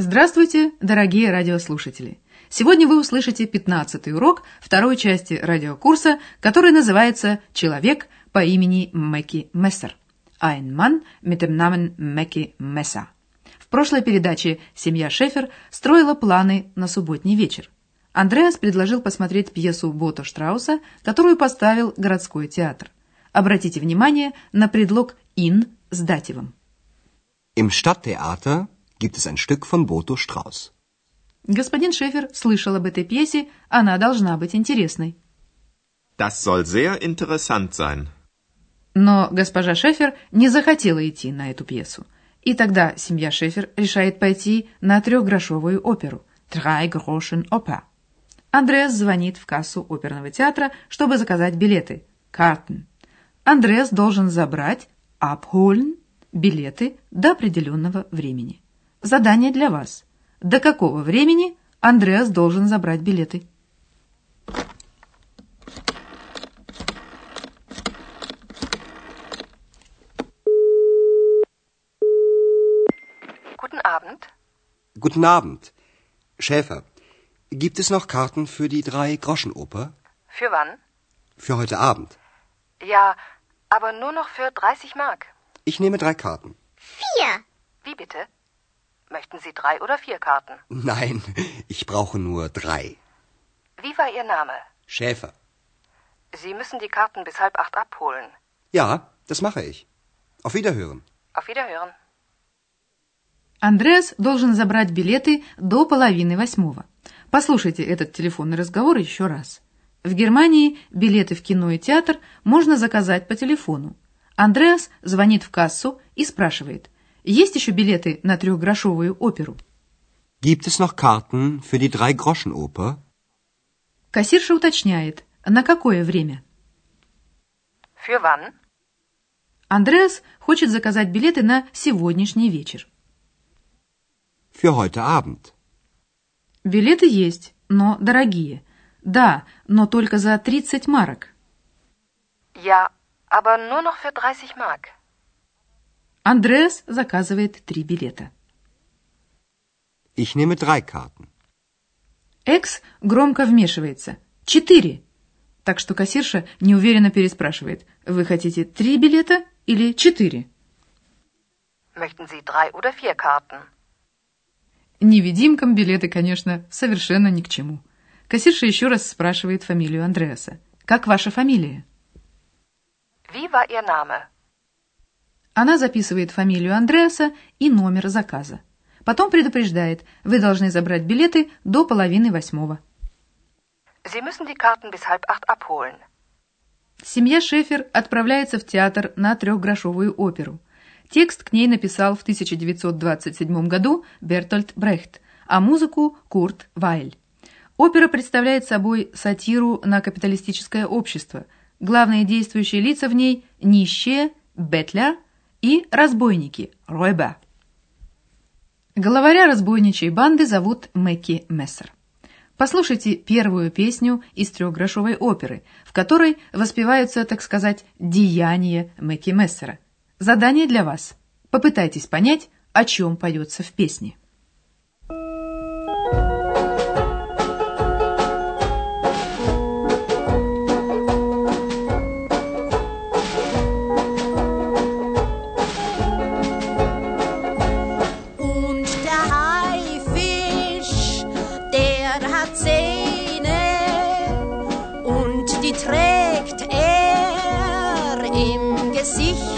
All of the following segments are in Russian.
Здравствуйте, дорогие радиослушатели! Сегодня вы услышите 15 урок второй части радиокурса, который называется «Человек по имени Мэки Мессер». Ein Mann mit dem Namen Мэки Месса. В прошлой передаче семья Шефер строила планы на субботний вечер. Андреас предложил посмотреть пьесу Бото Штрауса, которую поставил городской театр. Обратите внимание на предлог «ин» с дативом. Im Stadttheater gibt es ein Stück von Boto Strauß. Господин Шефер слышал об этой пьесе, она должна быть интересной. Das soll sehr interessant sein. Но госпожа Шефер не захотела идти на эту пьесу. И тогда семья Шефер решает пойти на трехгрошовую оперу «Drei Groschen Oper». Андреас звонит в кассу оперного театра, чтобы заказать билеты «Karten». Андреас должен забрать «abholen» билеты до определенного времени. Задание для вас. До какого времени Андреас должен забрать билеты? Guten Abend. Guten Abend. Schäfer, gibt es noch Karten für die Drei-Groschen-Oper? Für wann? Für heute Abend. Ja, aber nur noch für 30 Mark. Ich nehme drei Karten. Vier. Wie bitte? Möchten Sie drei oder vier Karten? Nein, ich brauche nur drei. Wie war Ihr Name? Schäfer. Sie müssen die Karten bis halb acht abholen. Ja, das mache ich. Auf Wiederhören. Auf Wiederhören. Андреас должен забрать билеты до половины восьмого. Послушайте этот телефонный разговор еще раз. В Германии билеты в кино и театр можно заказать по телефону. Андреас звонит в кассу и спрашивает, есть еще билеты на трехгрошовую оперу? Gibt es noch Karten für die Drei-Groschen-Oper? Кассирша уточняет, на какое время? Für wann? Андреас хочет заказать билеты на сегодняшний вечер. Für heute Abend. Билеты есть, но дорогие. Да, но только за 30 марок. Ja, aber nur noch für 30 Mark. Андреас заказывает три билета. Ich nehme drei Karten. Экс громко вмешивается. Четыре. Так что кассирша неуверенно переспрашивает. Вы хотите три билета или четыре? Möchten Sie drei oder vier Karten? Невидимкам билеты, конечно, совершенно ни к чему. Кассирша еще раз спрашивает фамилию Андреаса. Как ваша фамилия? Wie war Ihr Name? Она записывает фамилию Андреаса и номер заказа. Потом предупреждает, вы должны забрать билеты до половины восьмого. Sie müssen die Karten bis halb acht abholen. Семья Шефер отправляется в театр на трехгрошовую оперу. Текст к ней написал в 1927 году Бертольд Брехт, а музыку – Курт Вайль. Опера представляет собой сатиру на капиталистическое общество. Главные действующие лица в ней – нищие, бетля и разбойники, ройба. Главаря разбойничьей банды зовут Мэкки Мессер. Послушайте первую песню из трехгрошовой оперы, в которой воспеваются, так сказать, деяния Мэкки Мессера. Задание для вас. Попытайтесь понять, о чем поется в песне. Im Gesicht.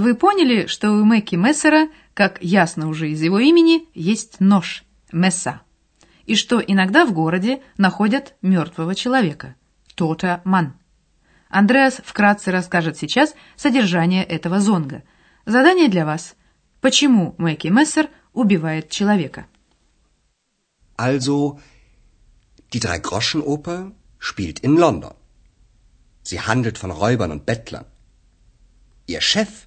Вы поняли, что у Мэкки Мессера, как ясно уже из его имени, есть нож – месса, и что иногда в городе находят мертвого человека – тота ман. Андреас вкратце расскажет сейчас содержание этого зонга. Задание для вас. Почему Мэкки Мессер убивает человека? Also, die Drei-Groschen-Oper spielt in London. Sie handelt von Räubern und Bettlern. Ihr Chef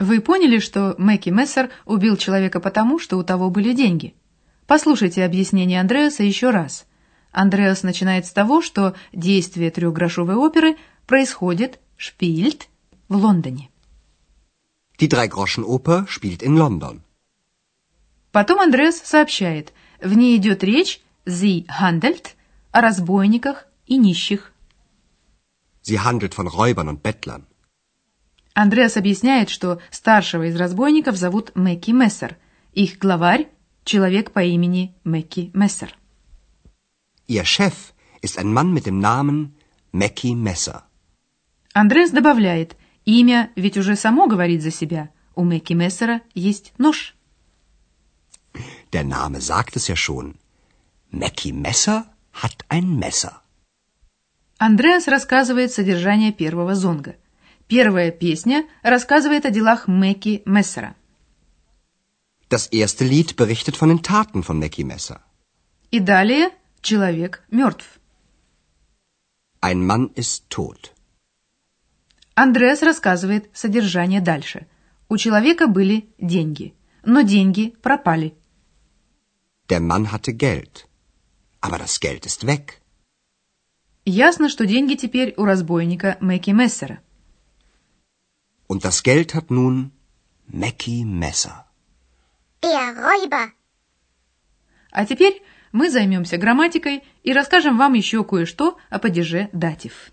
Вы поняли, что Мэкки Мессер убил человека потому, что у того были деньги? Послушайте объяснение Андреаса еще раз. Андреас начинает с того, что действие трехгрошовой оперы происходит, шпильт, в Лондоне. Die Drei-Groschen-Oper spielt in London. Потом Андреас сообщает, в ней идет речь «sie handelt» о разбойниках и нищих. Sie handelt von Räubern und Bettlern. Андреас объясняет, что старшего из разбойников зовут Мэкки Мессер. Их главарь – человек по имени Мэкки Мессер. Ihr Chef ist ein Mann mit dem Namen Mackie Messer. Андреас добавляет, имя ведь уже само говорит за себя. У Мэкки Мессера есть нож. Der Name sagt es ja schon. Mackie Messer hat ein Messer. Андреас рассказывает содержание первого зонга. Первая песня рассказывает о делах Мэкки Мессера. Das erste Lied berichtet von den Taten von Mackie Messer. И далее «Человек мертв». Ein Mann ist tot. Андреас рассказывает содержание дальше. У человека были деньги, но деньги пропали. Der Mann hatte Geld. Aber das Geld ist weg. Ясно, что деньги теперь у разбойника Мэкки Мессера. Und das Geld hat nun Mackie Messer. Der Räuber. А теперь мы займемся грамматикой и расскажем вам еще кое-что о падеже датив.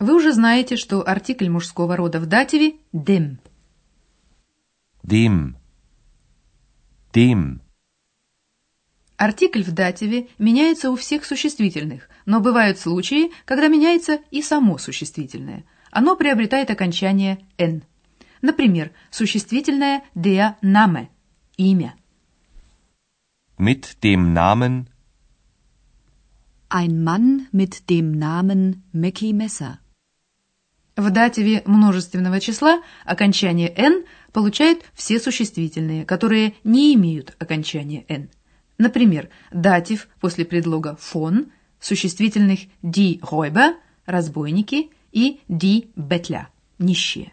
Вы уже знаете, что артикль мужского рода в дативе «dem». Dem. Dem. Артикль в дативе меняется у всех существительных, но бывают случаи, когда меняется и само существительное. Оно приобретает окончание «n». Например, существительное «der Name» – имя. Mit dem Namen Ein Mann mit dem Namen Mackie Messer. В дативе множественного числа окончание «n» получают все существительные, которые не имеют окончания «n». Например, датив после предлога «von» существительных «die Räuber» – разбойники и «die Bettler» – нищие.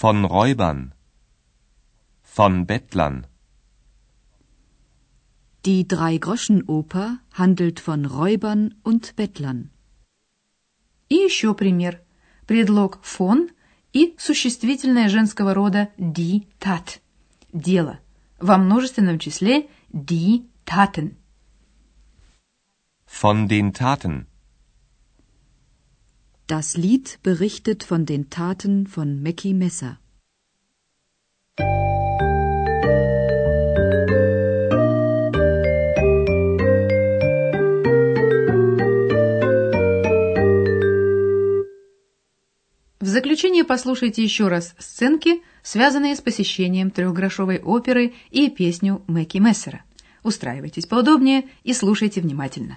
von Räubern. Von Bettlern. Die Drei-Groschen-Oper handelt von Räubern und Bettlern. И еще пример. Предлог «von» и существительное женского рода «die Tat» – дело. Во множественном числе «die Taten». Von den Taten. Das Lied berichtet von den Taten von Mackie Messer. Заключение послушайте еще раз сценки, связанные с посещением трехгрошовой оперы и песню Мэкки Мессера. Устраивайтесь поудобнее и слушайте внимательно.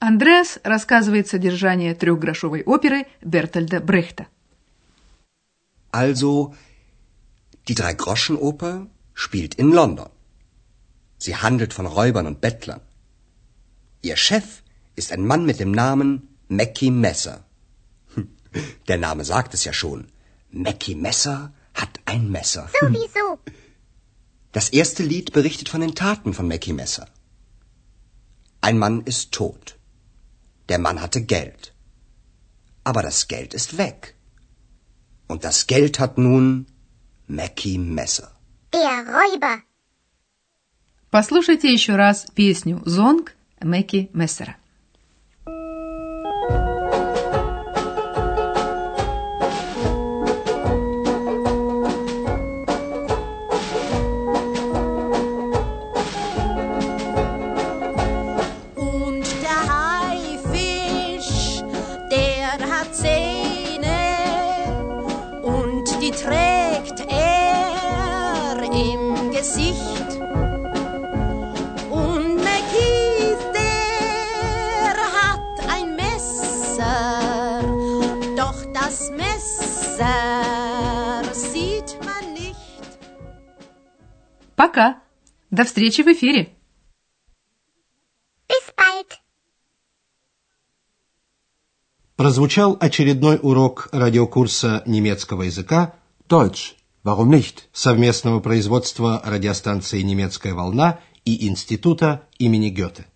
Андреас рассказывает содержание трехгрошовой оперы Бертольда Брехта. Also, die Drei-Groschen-Oper spielt in London. Sie handelt von Räubern und Bettlern. Ihr Chef ist ein Mann mit dem Namen Mackie Messer. Hm, Der Name sagt es ja schon. Mackie Messer hat ein Messer. Sowieso. Das erste Lied berichtet von den Taten von Mackie Messer. Ein Mann ist tot. Der Mann hatte Geld. Aber das Geld ist weg. Und das Geld hat nun Mackie Messer. Der Räuber. Послушайте еще раз песню «Зонг» Мэки Мессера. Пока! До встречи в эфире! Bis bald. Прозвучал очередной урок радиокурса немецкого языка Deutsch. Warum nicht? совместного производства радиостанции «Немецкая волна» и Института имени Гёте.